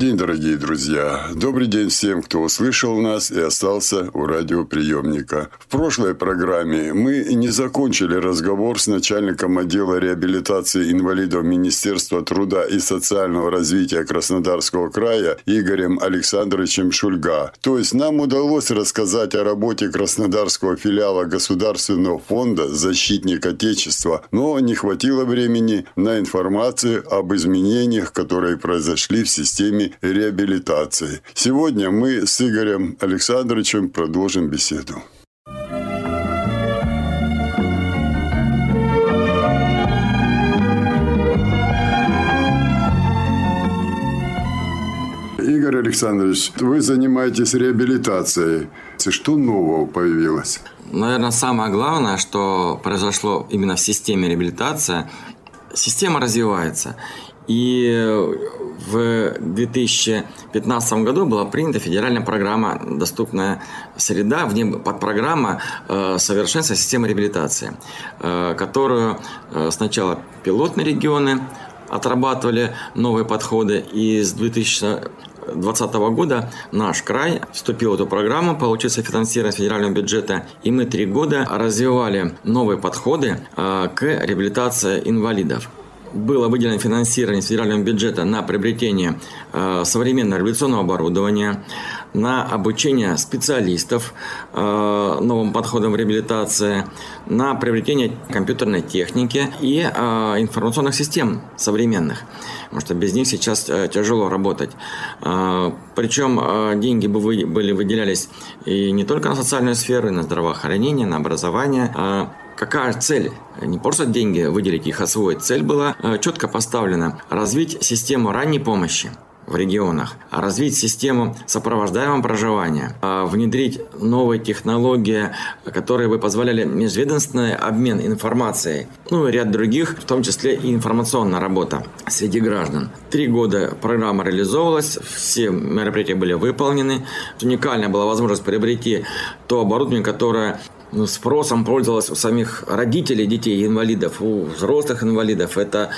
День, дорогие друзья. Добрый день всем, кто услышал нас и остался у радиоприемника. В прошлой программе мы не закончили разговор с начальником отдела реабилитации инвалидов Министерства труда и социального развития Краснодарского края Игорем Александровичем Шульга. То есть нам удалось рассказать о работе Краснодарского филиала Государственного фонда «Защитник Отечества», но не хватило времени на информацию об изменениях, которые произошли в системе системе реабилитации. Сегодня мы с Игорем Александровичем продолжим беседу. Игорь Александрович, вы занимаетесь реабилитацией. Что нового появилось? Наверное, самое главное, что произошло именно в системе реабилитации, система развивается. И в 2015 году была принята федеральная программа «Доступная среда», в ней подпрограмма э, совершенствования системы реабилитации, э, которую э, сначала пилотные регионы отрабатывали новые подходы, и с 2020 года наш край вступил в эту программу, получил финансирование федерального бюджета, и мы три года развивали новые подходы к реабилитации инвалидов было выделено финансирование федерального бюджета на приобретение э, современного революционного оборудования, на обучение специалистов э, новым подходам реабилитации, на приобретение компьютерной техники и э, информационных систем современных. Потому что без них сейчас тяжело работать. Причем деньги были выделялись и не только на социальную сферу, и на здравоохранение, на образование. Какая цель? Не просто деньги выделить, их освоить. Цель была э, четко поставлена – развить систему ранней помощи в регионах, развить систему сопровождаемого проживания, а внедрить новые технологии, которые бы позволяли межведомственный обмен информацией, ну и ряд других, в том числе и информационная работа среди граждан. Три года программа реализовывалась, все мероприятия были выполнены. Уникальная была возможность приобрести то оборудование, которое спросом пользовалось у самих родителей детей инвалидов, у взрослых инвалидов. Это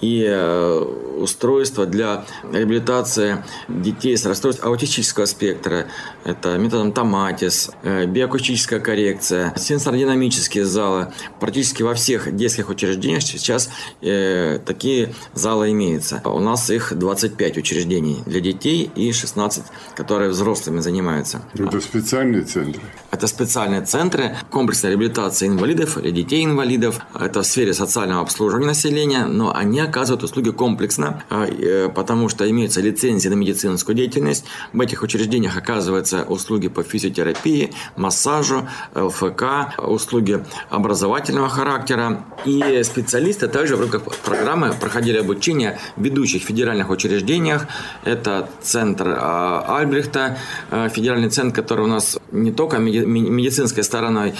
и э, устройства для реабилитации детей с расстройством аутистического спектра. Это методом Томатис, э, биоакустическая коррекция, сенсординамические залы. Практически во всех детских учреждениях сейчас э, такие залы имеются. У нас их 25 учреждений для детей и 16, которые взрослыми занимаются. Это специальные центры? Это специальные центры комплексной реабилитации инвалидов или детей-инвалидов. Это в сфере социального обслуживания населения, но они оказывают услуги комплексно, а, э, потому что имеются лицензии на медицинскую деятельность. В этих учреждениях оказываются услуги по физиотерапии, массажу, ЛФК, услуги образовательного характера. И специалисты также в рамках программы проходили обучение в ведущих федеральных учреждениях. Это центр а, Альбрехта, а, федеральный центр, который у нас не только медицинской стороной,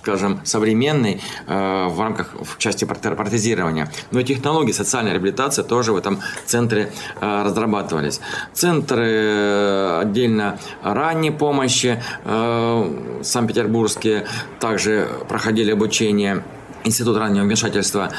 скажем, современный в рамках в части протезирования, но и технологии социальной реабилитации тоже в этом центре э, разрабатывались. Центры э, отдельно ранней помощи э, Санкт-Петербургские также проходили обучение Институт раннего вмешательства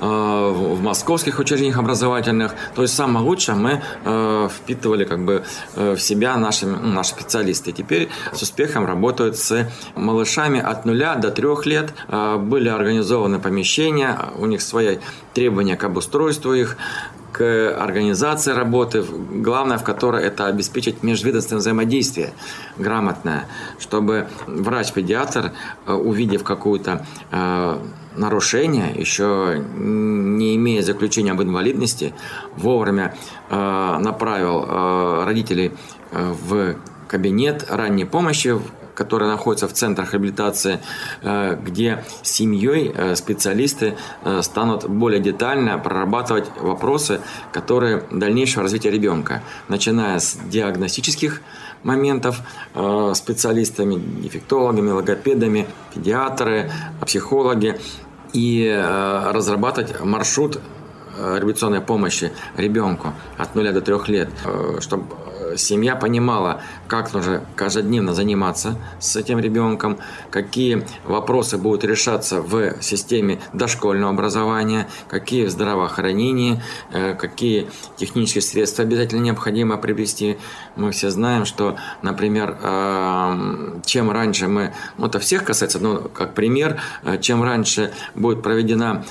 э, в московских учреждениях образовательных. То есть самое лучшее мы э, впитывали как бы э, в себя наши, ну, наши специалисты. Теперь с успехом работают с малышами от нуля до трех лет. Были организованы помещения, у них свои требования к обустройству их к организации работы, главное в которой это обеспечить межведомственное взаимодействие грамотное, чтобы врач-педиатр, увидев какую-то нарушение, еще не имея заключения об инвалидности, вовремя э, направил э, родителей э, в кабинет ранней помощи, который находится в центрах реабилитации, э, где семьей э, специалисты э, станут более детально прорабатывать вопросы, которые дальнейшего развития ребенка, начиная с диагностических моментов специалистами, дефектологами, логопедами, педиатры, психологи и разрабатывать маршрут реабилитационной помощи ребенку от 0 до 3 лет, чтобы семья понимала, как нужно каждодневно заниматься с этим ребенком, какие вопросы будут решаться в системе дошкольного образования, какие в э, какие технические средства обязательно необходимо приобрести. Мы все знаем, что, например, э, чем раньше мы, ну это всех касается, но как пример, э, чем раньше будет проведена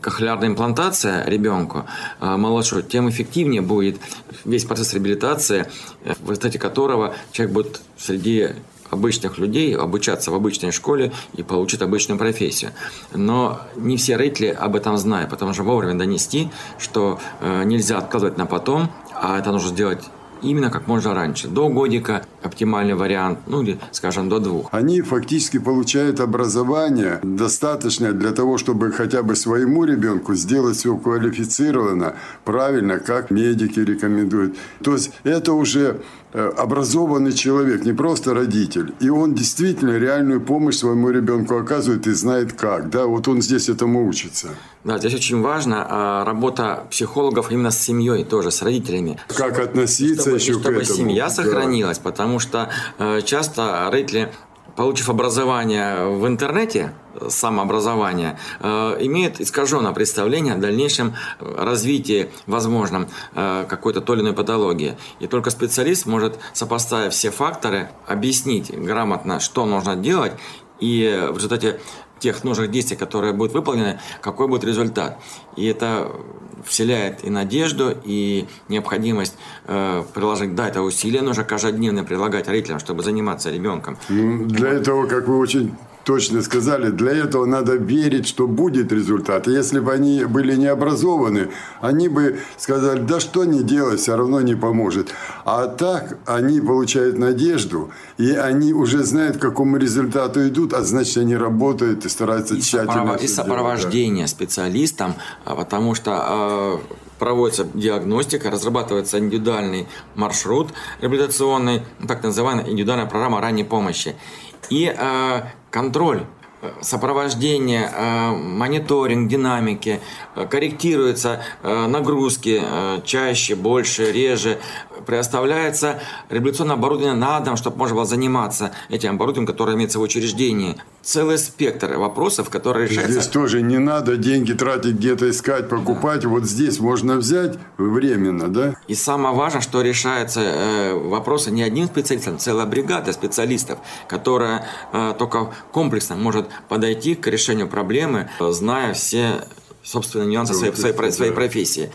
кохлеарная имплантация ребенку а, младшего, тем эффективнее будет весь процесс реабилитации, э, в результате которого человек будет среди обычных людей обучаться в обычной школе и получить обычную профессию. Но не все родители об этом знают, потому что вовремя донести, что э, нельзя откладывать на потом, а это нужно сделать именно как можно раньше, до годика оптимальный вариант, ну скажем, до двух. Они фактически получают образование достаточное для того, чтобы хотя бы своему ребенку сделать все квалифицированно, правильно, как медики рекомендуют. То есть это уже Э, образованный человек, не просто родитель. И он действительно реальную помощь своему ребенку оказывает и знает как. Да, вот он здесь этому учится. Да, здесь очень важно а, работа психологов именно с семьей тоже, с родителями. Как относиться чтобы, еще чтобы к этому. семья сохранилась, да. потому что э, часто родители получив образование в интернете, самообразование, э, имеет искаженное представление о дальнейшем развитии, возможном, э, какой-то той или иной патологии. И только специалист может, сопоставив все факторы, объяснить грамотно, что нужно делать, и в результате тех нужных действий, которые будут выполнены, какой будет результат. И это вселяет и надежду, и необходимость э, приложить, да, это усилия нужно каждодневно прилагать родителям, чтобы заниматься ребенком. Для этого, как вы очень точно сказали, для этого надо верить, что будет результат. Если бы они были не образованы, они бы сказали, да что не делать, все равно не поможет. А так они получают надежду, и они уже знают, к какому результату идут, а значит, они работают и стараются и тщательно. И сопровождение делать, специалистам, а, потому что э, проводится диагностика, разрабатывается индивидуальный маршрут реабилитационный, так называемая индивидуальная программа ранней помощи. И э, контроль э, сопровождение, э, мониторинг динамики, э, корректируются нагрузки чаще, больше, реже, предоставляется революционное оборудование на дом, чтобы можно было заниматься этим оборудованием, которое имеется в учреждении. Целый спектр вопросов, которые решаются. Здесь тоже не надо деньги тратить, где-то искать, покупать. Да. Вот здесь можно взять временно, да? И самое важное, что решаются э, вопросы не одним специалистом, целая бригада специалистов, которая э, только комплексно может подойти к решению проблемы, зная все собственные нюансы своей, своей, своей профессии.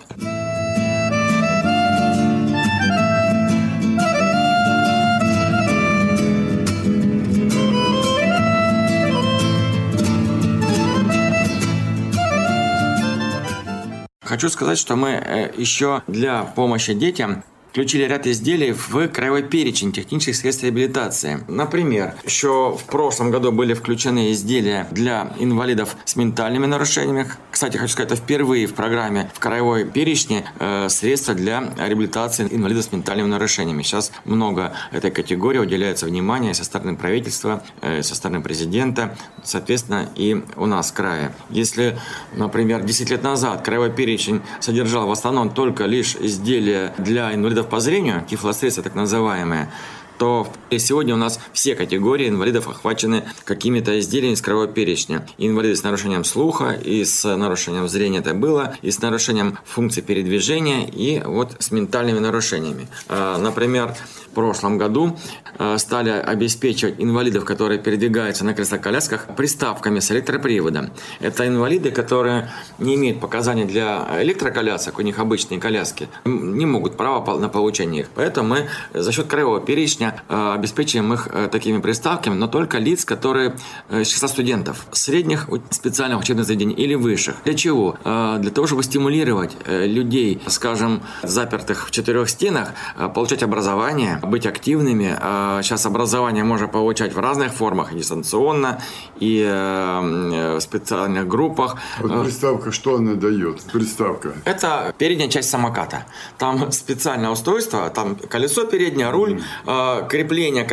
Хочу сказать, что мы э, еще для помощи детям включили ряд изделий в краевой перечень технических средств реабилитации. Например, еще в прошлом году были включены изделия для инвалидов с ментальными нарушениями. Кстати, хочу сказать, это впервые в программе в краевой перечне э, средства для реабилитации инвалидов с ментальными нарушениями. Сейчас много этой категории уделяется внимания со стороны правительства, э, со стороны президента, соответственно, и у нас в крае. Если, например, 10 лет назад краевой перечень содержал в основном только лишь изделия для инвалидов по зрению, тифлосредства так называемые, то сегодня у нас все категории инвалидов охвачены какими-то изделиями из крового перечня. инвалиды с нарушением слуха, и с нарушением зрения это было, и с нарушением функции передвижения, и вот с ментальными нарушениями. А, например, в прошлом году а, стали обеспечивать инвалидов, которые передвигаются на кресло-колясках, приставками с электроприводом. Это инвалиды, которые не имеют показаний для электроколясок, у них обычные коляски, не могут права на получение их. Поэтому мы за счет краевого перечня сегодня э, обеспечиваем их э, такими приставками, но только лиц, которые э, из числа студентов средних специальных учебных заведений или высших. Для чего? Для того, чтобы стимулировать людей, скажем, запертых в четырех стенах, получать образование, быть активными. Сейчас образование можно получать в разных формах, дистанционно, и в специальных группах. Вот приставка, что она дает? Приставка. Это передняя часть самоката. Там специальное устройство, там колесо переднее, руль, mm. Крепление,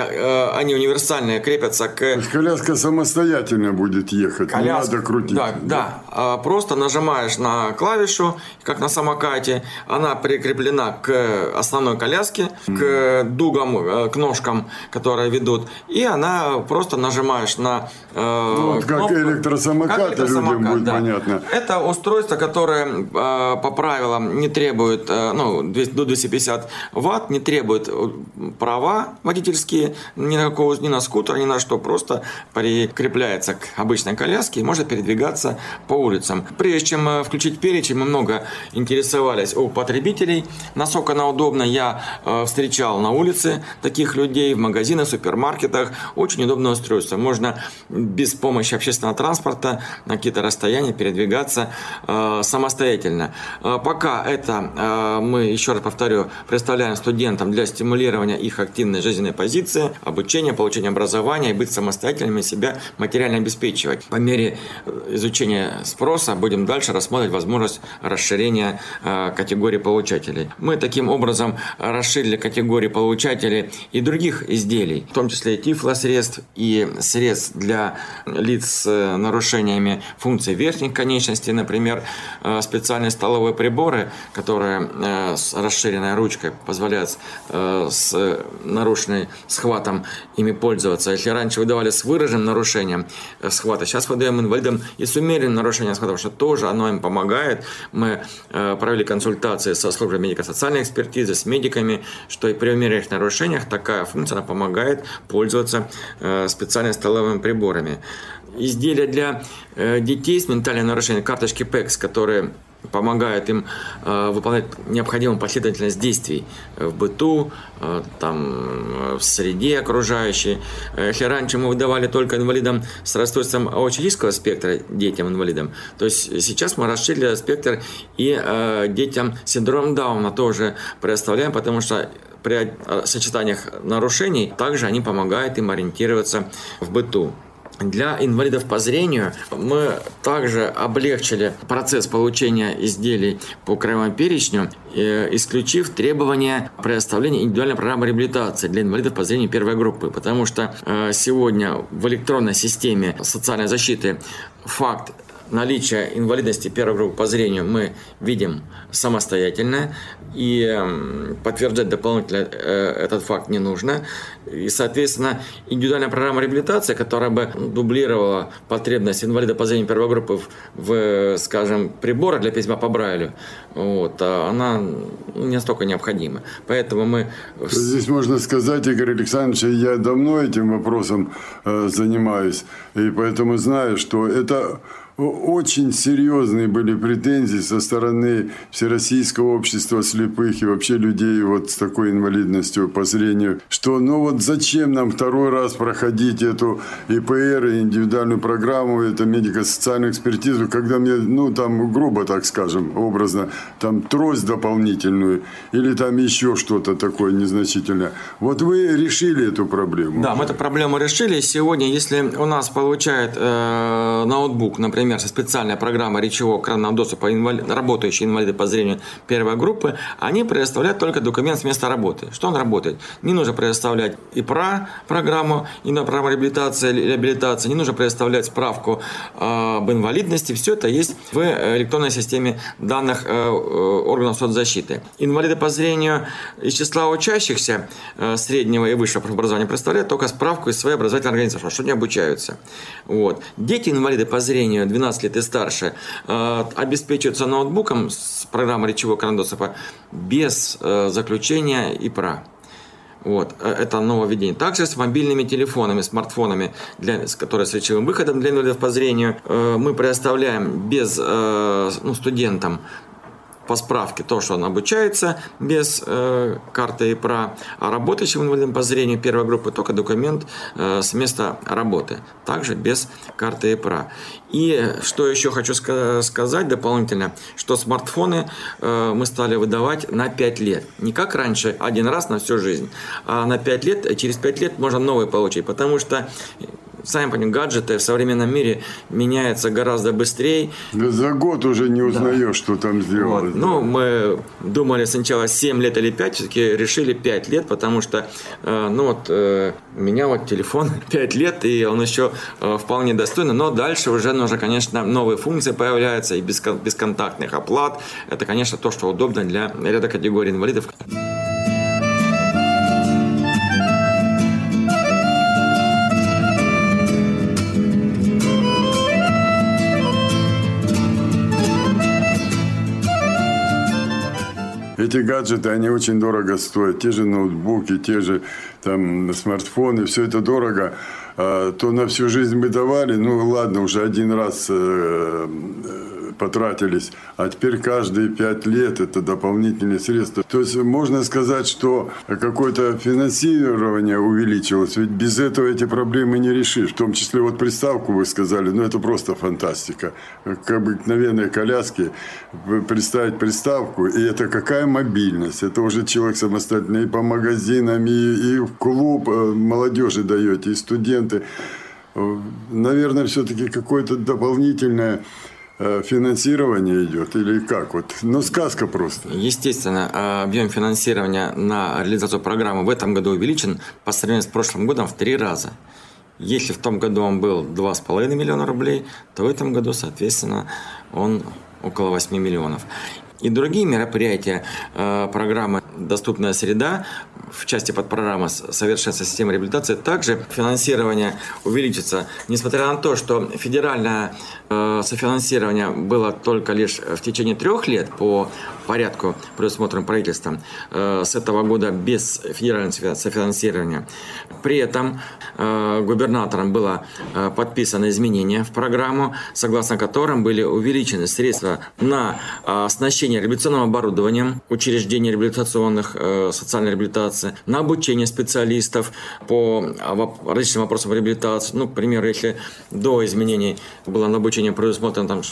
они универсальные, крепятся к... То есть коляска самостоятельно будет ехать, коляска, не надо крутить. Да, да, да. Просто нажимаешь на клавишу, как на самокате, она прикреплена к основной коляске, mm. к дугам, э, к ножкам, которые ведут, и она просто нажимаешь на э, ну, вот как электросамокат, как электросамокат людям будет да. понятно. Это устройство, которое э, по правилам не требует, э, ну, до 250 ватт, не требует э, водительские ни на какого, ни на скутер, ни на что, просто прикрепляется к обычной коляске и может передвигаться по улицам. Прежде чем э, включить перечень, мы много интересовались у потребителей, насколько она удобна. Я э, встречал на улице таких людей, в магазинах, супермаркетах. Очень удобное устройство. Можно без помощи общественного транспорта на какие-то расстояния передвигаться э, самостоятельно. Э, пока это, э, мы, еще раз повторю, представляем студентам для стимулирования их активной жизненной позиции, обучения, получения образования и быть самостоятельными, себя материально обеспечивать. По мере э, изучения спроса будем дальше рассматривать возможность расширения э, категории получателей. Мы таким образом расширили категории получателей и других изделий, в том числе и тифлосредств, и средств для лиц с нарушениями функций верхних конечностей, например, э, специальные столовые приборы, которые э, с расширенной ручкой позволяют с нарушенным схватом ими пользоваться. Если раньше выдавали с выраженным нарушением схвата, сейчас выдаем инвалидам и с умеренным нарушением схвата, потому что тоже оно им помогает. Мы провели консультации со службой медико-социальной экспертизы, с медиками, что и при умеренных нарушениях такая функция помогает пользоваться э, специальными столовыми приборами. Изделия для э, детей с ментальным нарушением, карточки PEX, которые помогает им э, выполнять необходимую последовательность действий в быту, э, там, в среде окружающей. Если раньше мы выдавали только инвалидам с расстройством аутического спектра, детям-инвалидам, то есть сейчас мы расширили спектр и э, детям синдромом Дауна тоже предоставляем, потому что при сочетаниях нарушений также они помогают им ориентироваться в быту. Для инвалидов по зрению мы также облегчили процесс получения изделий по краевому перечню, э, исключив требования предоставления индивидуальной программы реабилитации для инвалидов по зрению первой группы. Потому что э, сегодня в электронной системе социальной защиты факт наличие инвалидности первой группы по зрению мы видим самостоятельно, и эм, подтверждать дополнительно э, этот факт не нужно. И, соответственно, индивидуальная программа реабилитации, которая бы дублировала потребность инвалида по зрению первой группы в, скажем, приборах для письма по Брайлю, вот, а она не настолько необходима. Поэтому мы... Здесь можно сказать, Игорь Александрович, я давно этим вопросом э, занимаюсь, и поэтому знаю, что это очень серьезные были претензии со стороны Всероссийского общества слепых и вообще людей вот с такой инвалидностью по зрению, что ну вот зачем нам второй раз проходить эту ИПР, индивидуальную программу, это медико-социальную экспертизу, когда мне, ну там грубо так скажем, образно, там трость дополнительную или там еще что-то такое незначительное. Вот вы решили эту проблему. Да, мы эту проблему решили. Сегодня, если у нас получает э, ноутбук, например, например, специальная программа речевого экранного доступа, инвалид, работающие инвалиды по зрению первой группы, они предоставляют только документ с места работы. Что он работает? Не нужно предоставлять и про программу, и на программу реабилитации, реабилитации, не нужно предоставлять справку э, об инвалидности. Все это есть в электронной системе данных э, э, органов соцзащиты. Инвалиды по зрению из числа учащихся среднего и высшего образования представляют только справку из своей образовательной организации, что они обучаются. Вот. Дети-инвалиды по зрению 12 лет и старше, э, обеспечиваются ноутбуком с программой речевого крандосопа без э, заключения ИПРА. Вот, э, это нововведение. Также с мобильными телефонами, смартфонами, для, которые с речевым выходом для инвалидов по зрению, мы предоставляем без ну, студентам по справке то, что он обучается без э, карты ИПРА, а работающим инвалидом по зрению первой группы только документ э, с места работы, также без карты ИПРА. И что еще хочу сказать дополнительно, что смартфоны э, мы стали выдавать на 5 лет. Не как раньше, один раз на всю жизнь, а на 5 лет, через 5 лет можно новый получить, потому что сами понимаете, гаджеты в современном мире меняются гораздо быстрее. Да за год уже не узнаешь, да. что там сделалось. Вот. Ну, мы думали сначала 7 лет или 5, все-таки решили 5 лет, потому что, э, ну вот, э, у меня вот телефон 5 лет, и он еще э, вполне достойный, но дальше уже нужно, конечно, новые функции появляются, и бесконтактных оплат. Это, конечно, то, что удобно для ряда категорий инвалидов. Эти гаджеты, они очень дорого стоят. Те же ноутбуки, те же там смартфоны, все это дорого. А, то на всю жизнь мы давали, ну ладно, уже один раз э, потратились, а теперь каждые пять лет это дополнительные средства. То есть можно сказать, что какое-то финансирование увеличилось, ведь без этого эти проблемы не решишь. В том числе вот приставку вы сказали, ну это просто фантастика. К обыкновенной коляске представить приставку, и это какая мобильность? Это уже человек самостоятельно и по магазинам, и, и в клуб э, молодежи даете, и студенты. Э, наверное, все-таки какое-то дополнительное Э, финансирование идет или как? Вот, ну, сказка просто. Естественно, объем финансирования на реализацию программы в этом году увеличен по сравнению с прошлым годом в три раза. Если в том году он был 2,5 миллиона рублей, то в этом году, соответственно, он около 8 миллионов. И другие мероприятия э, программы «Доступная среда» в части подпрограммы «Совершенствование системы реабилитации» также финансирование увеличится, несмотря на то, что федеральное э, софинансирование было только лишь в течение трех лет по порядку, предусмотренным правительством, э, с этого года без федерального софинансирования. При этом э, губернатором было э, подписано изменение в программу, согласно которым были увеличены средства на оснащение реабилитационным оборудованием учреждений реабилитационных, социальной реабилитации, на обучение специалистов по различным вопросам реабилитации. Ну, к примеру, если до изменений было на обучение предусмотрено там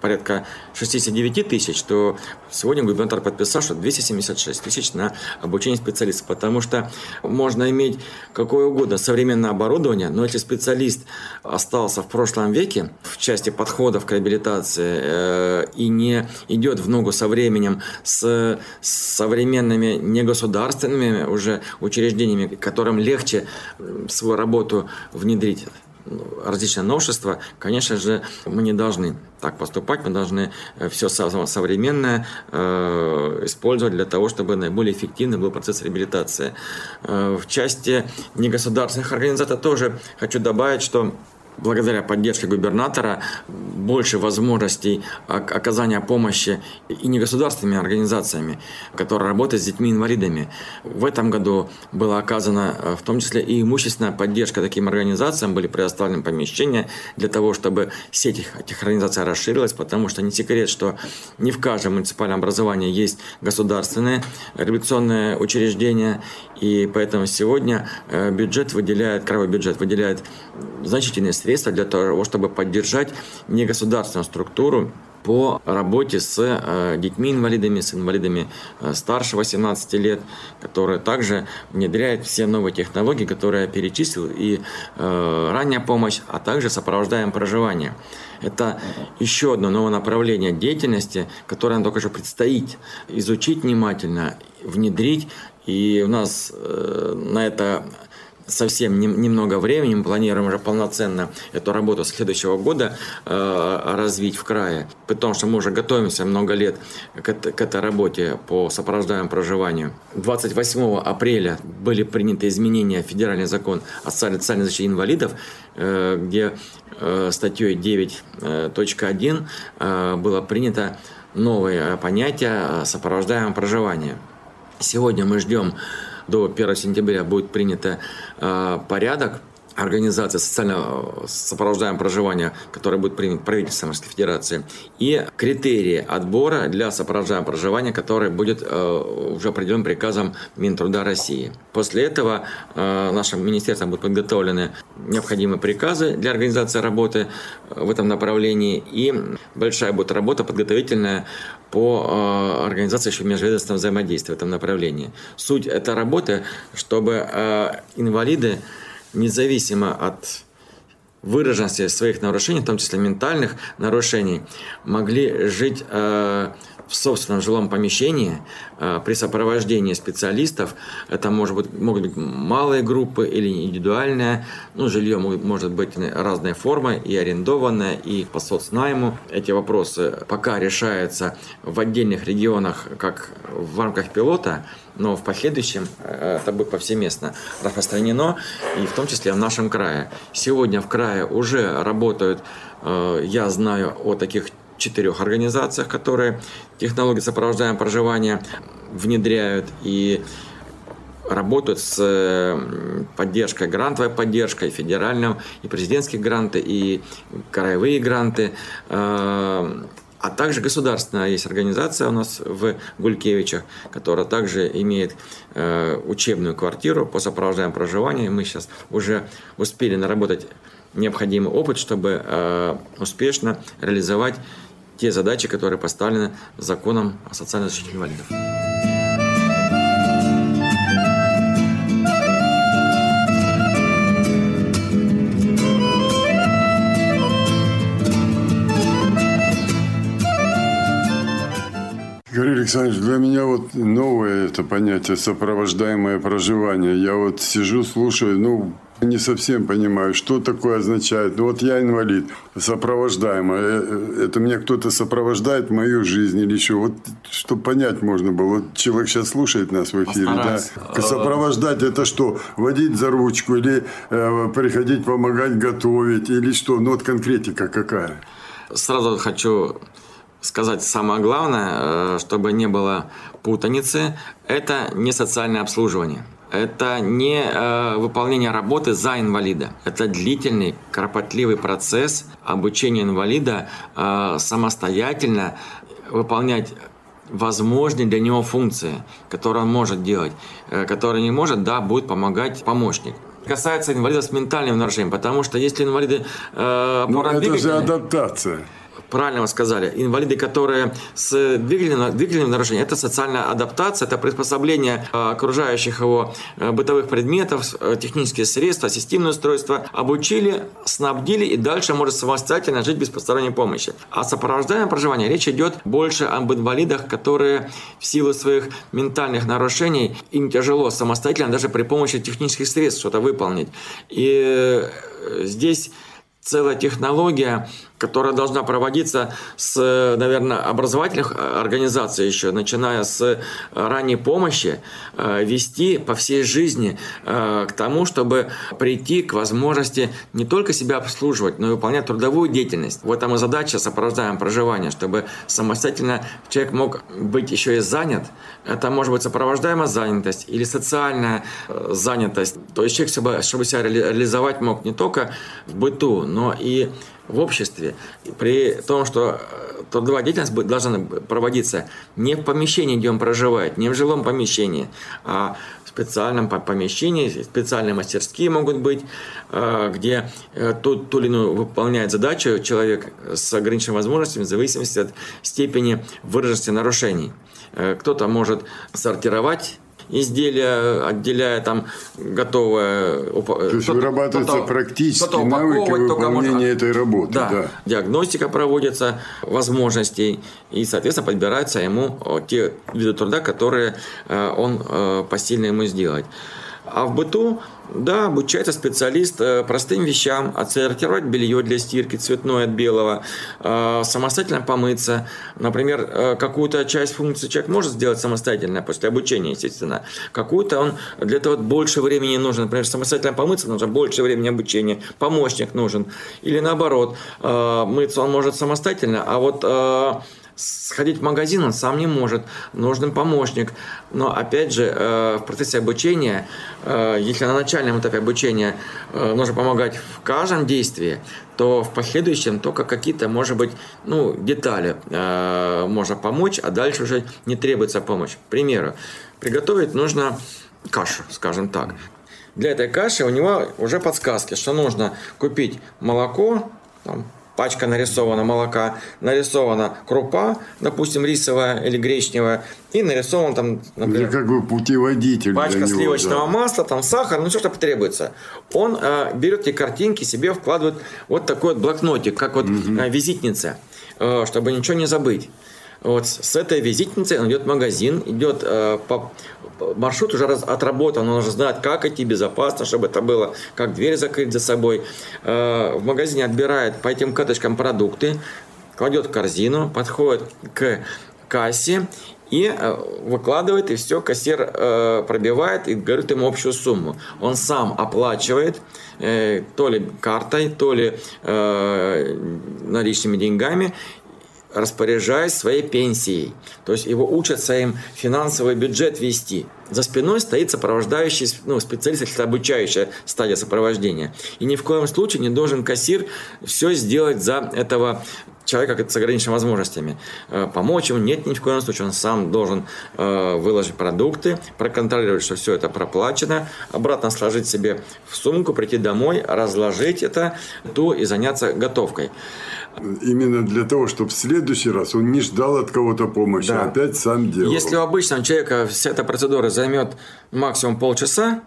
порядка 69 тысяч, то сегодня губернатор подписал, что 276 тысяч на обучение специалистов, потому что можно иметь какое угодно современное оборудование, но если специалист остался в прошлом веке в части подходов к реабилитации э, и не идет в ногу со временем, с современными негосударственными уже учреждениями, которым легче свою работу внедрить различные новшества, конечно же, мы не должны так поступать, мы должны э, все современное э, использовать для того, чтобы наиболее эффективный был процесс реабилитации. Э, в части негосударственных организаций тоже хочу добавить, что благодаря поддержке губернатора больше возможностей оказания помощи и негосударственными организациями, которые работают с детьми-инвалидами. В этом году была оказана э, в том числе и имущественная поддержка таким организациям, были предоставлены помещения для того, чтобы сеть этих организаций расширилась, потому что не секрет, что не в каждом муниципальном образовании есть государственные реабилитационные учреждения, и поэтому сегодня э, бюджет выделяет, кровой бюджет выделяет значительные средства для того, чтобы поддержать негосударственную структуру по работе с э, детьми-инвалидами, с инвалидами э, старше 18 лет, которые также внедряют все новые технологии, которые я перечислил, и э, ранняя помощь, а также сопровождаем проживание. Это еще одно новое направление деятельности, которое нам только что предстоит изучить внимательно, внедрить и у нас на это совсем не, немного времени. Мы планируем уже полноценно эту работу следующего года э, развить в крае. Потому что мы уже готовимся много лет к, к этой работе по сопровождаемому проживанию. 28 апреля были приняты изменения в федеральный закон о социальной защите инвалидов, э, где э, статьей 9.1 э, э, было принято новое понятие сопровождаемого проживания. Сегодня мы ждем до 1 сентября будет принято э, порядок организация социального сопровождаемого проживания, которая будет принята правительством Российской Федерации, и критерии отбора для сопровождаемого проживания, который будет э, уже определен приказом Минтруда России. После этого э, нашим министерством будут подготовлены необходимые приказы для организации работы в этом направлении, и большая будет работа подготовительная по э, организации еще межведомственного взаимодействия в этом направлении. Суть этой работы, чтобы инвалиды независимо от выраженности своих нарушений, в том числе ментальных нарушений, могли жить э, в собственном жилом помещении э, при сопровождении специалистов. Это может быть, могут быть малые группы или индивидуальное. Ну, жилье может быть разной формы, и арендованное, и по соцнайму. Эти вопросы пока решаются в отдельных регионах, как в рамках пилота, но в последующем э, это будет повсеместно распространено, и в том числе в нашем крае. Сегодня в крае уже работают, э, я знаю о таких четырех организациях, которые технологии сопровождаемого проживания внедряют и работают с э, поддержкой, грантовой поддержкой, федеральным, и президентские гранты, и краевые гранты. А также государственная есть организация у нас в Гулькевичах, которая также имеет э, учебную квартиру по сопровождаемому проживанию. Мы сейчас уже успели наработать необходимый опыт, чтобы э, успешно реализовать те задачи, которые поставлены законом о социальной защите инвалидов. Григорий Александрович, для меня вот новое это понятие сопровождаемое проживание. Я вот сижу, слушаю, ну, не совсем понимаю, что такое означает. Ну вот я инвалид, сопровождаемый. Э, э, это меня кто-то сопровождает в мою жизнь или что? Вот чтобы понять можно было. Вот человек сейчас слушает нас в эфире. Да? Сопровождать это что? Водить за ручку или э, приходить помогать готовить или что? Ну вот конкретика какая? Сразу хочу сказать самое главное, э, чтобы не было путаницы, это не социальное обслуживание. Это не э, выполнение работы за инвалида. Это длительный, кропотливый процесс обучения инвалида э, самостоятельно выполнять возможные для него функции, которые он может делать. Э, которые не может, да, будет помогать помощник касается инвалидов с ментальным нарушением, потому что если инвалиды э, Но это же адаптация правильно вы сказали, инвалиды, которые с двигательным, двигательным нарушением, это социальная адаптация, это приспособление э, окружающих его э, бытовых предметов, э, технические средства, системное устройство, обучили, снабдили и дальше может самостоятельно жить без посторонней помощи. А сопровождаемое проживание, речь идет больше об инвалидах, которые в силу своих ментальных нарушений, им тяжело самостоятельно даже при помощи технических средств что-то выполнить. И здесь целая технология, которая должна проводиться с, наверное, образовательных организаций еще, начиная с ранней помощи, э, вести по всей жизни э, к тому, чтобы прийти к возможности не только себя обслуживать, но и выполнять трудовую деятельность. Вот там и задача сопровождаем проживание, чтобы самостоятельно человек мог быть еще и занят. Это может быть сопровождаемая занятость или социальная э, занятость. То есть человек, чтобы себя реализовать мог не только в быту, но и в обществе, при том, что э, трудовая деятельность должна проводиться не в помещении, где он проживает, не в жилом помещении, а в специальном помещении, специальные мастерские могут быть, э, где э, ту, ту или иную выполняет задачу человек с ограниченными возможностями в зависимости от степени выраженности нарушений. Кто-то может сортировать изделия, отделяя там готовое... То есть вырабатываются практические навыки выполнения может, этой работы. Да, да, диагностика проводится возможностей, и, соответственно, подбираются ему те виды труда, которые э, он э, посильно ему сделать. А в быту да, обучается специалист э, простым вещам, отсортировать белье для стирки, цветное от белого, э, самостоятельно помыться. Например, э, какую-то часть функции человек может сделать самостоятельно после обучения, естественно. Какую-то он для этого больше времени нужен. Например, самостоятельно помыться нужно больше времени обучения, помощник нужен. Или наоборот, мыться он может самостоятельно, а вот Сходить в магазин он сам не может, нужен помощник. Но опять же, э, в процессе обучения, э, если на начальном этапе обучения э, нужно помогать в каждом действии, то в последующем только какие-то, может быть, ну, детали можно помочь, а дальше уже не требуется помощь. К примеру, приготовить нужно кашу, скажем так. Для этой каши у него уже подсказки, что нужно купить молоко, там, пачка нарисована молока, нарисована крупа, допустим, рисовая или гречневая, и нарисован там, например, как бы путеводитель пачка него, сливочного да. масла, там сахар, ну все, что потребуется. Он э, берет эти картинки, себе вкладывает вот такой вот блокнотик, как вот угу. э, визитница, э, чтобы ничего не забыть. Вот с этой визитницей он идет в магазин, идет э, по маршрут уже раз, отработан, он уже знает, как идти безопасно, чтобы это было, как дверь закрыть за собой. Э, в магазине отбирает по этим каточкам продукты, кладет в корзину, подходит к кассе и э, выкладывает, и все, кассир э, пробивает и говорит ему общую сумму. Он сам оплачивает то ли картой, то ли наличными деньгами, распоряжаясь своей пенсией. То есть его учат своим финансовый бюджет вести. За спиной стоит сопровождающий ну, специалист, это обучающая стадия сопровождения. И ни в коем случае не должен кассир все сделать за этого человека с ограниченными возможностями. Э, помочь ему нет ни в коем случае. Он сам должен э, выложить продукты, проконтролировать, что все это проплачено, обратно сложить себе в сумку, прийти домой, разложить это, ту и заняться готовкой. Именно для того, чтобы в следующий раз он не ждал от кого-то помощи, да. а опять сам делал. Если у обычного человека вся эта процедура займет максимум полчаса,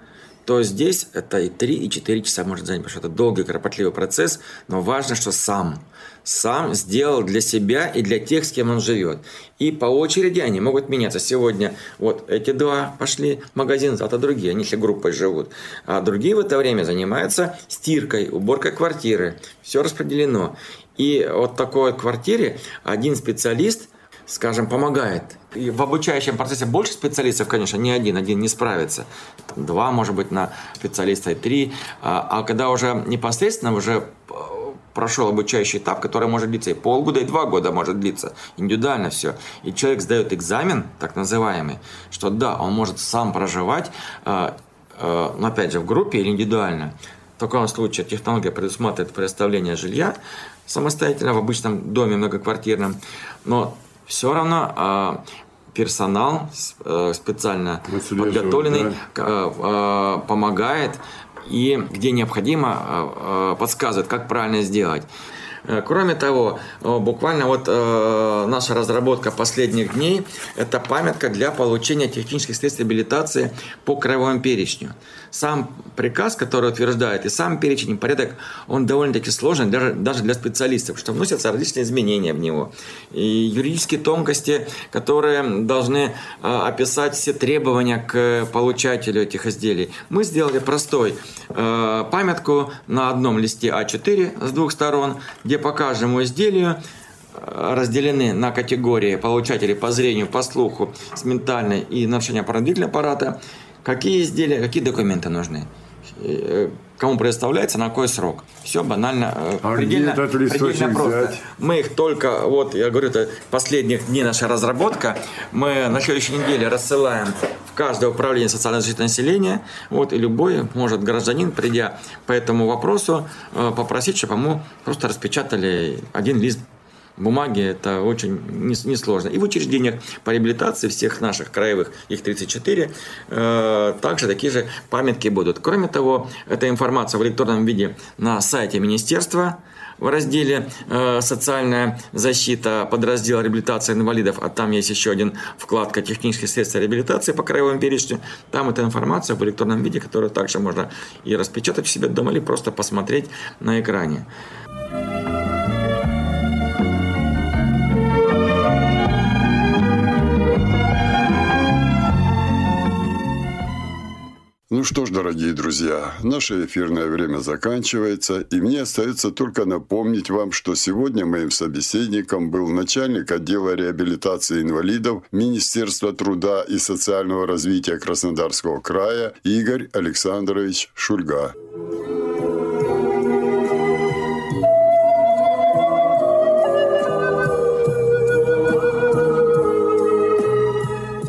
то здесь это и 3, и 4 часа может занять, потому что это долгий, кропотливый процесс, но важно, что сам сам сделал для себя и для тех, с кем он живет. И по очереди они могут меняться. Сегодня вот эти два пошли в магазин, завтра другие, они все группой живут. А другие в это время занимаются стиркой, уборкой квартиры. Все распределено. И вот такой квартире один специалист, скажем, помогает. И в обучающем процессе больше специалистов, конечно, не один, один не справится. Два, может быть, на специалиста и три. А, а когда уже непосредственно уже прошел обучающий этап, который может длиться и полгода, и два года может длиться. Индивидуально все. И человек сдает экзамен, так называемый, что да, он может сам проживать, э, э, но опять же в группе или индивидуально. В таком случае технология предусматривает предоставление жилья самостоятельно в обычном доме многоквартирном, но все равно э, персонал специально подготовленный да? помогает и где необходимо э, э, подсказывает, как правильно сделать. Э, кроме того, буквально вот наша разработка последних дней – это памятка для получения технических средств реабилитации по краевому перечню сам приказ, который утверждает, и сам перечень и порядок, он довольно-таки сложный даже, даже для специалистов, что вносятся различные изменения в него. И юридические тонкости, которые должны э, описать все требования к получателю этих изделий. Мы сделали простой э, памятку на одном листе А4 с двух сторон, где по каждому изделию э, разделены на категории получателей по зрению, по слуху, с ментальной и нарушения опорно аппарата – какие изделия, какие документы нужны, э, кому предоставляется, на какой срок. Все банально, э, а предельно, предельно просто. Взять? Мы их только, вот я говорю, это последних дней наша разработка, мы на следующей неделе рассылаем в каждое управление социальной защиты населения, вот, и любой может гражданин, придя по этому вопросу, э, попросить, чтобы ему просто распечатали один лист бумаги это очень несложно. И в учреждениях по реабилитации всех наших краевых, их 34, э, также такие же памятки будут. Кроме того, эта информация в электронном виде на сайте министерства в разделе э, «Социальная защита», подраздел «Реабилитация инвалидов», а там есть еще один вкладка «Технические средства реабилитации» по краевому перечню. Там эта информация в электронном виде, которую также можно и распечатать в себе дома, или просто посмотреть на экране. Ну что ж, дорогие друзья, наше эфирное время заканчивается, и мне остается только напомнить вам, что сегодня моим собеседником был начальник отдела реабилитации инвалидов Министерства труда и социального развития Краснодарского края Игорь Александрович Шульга.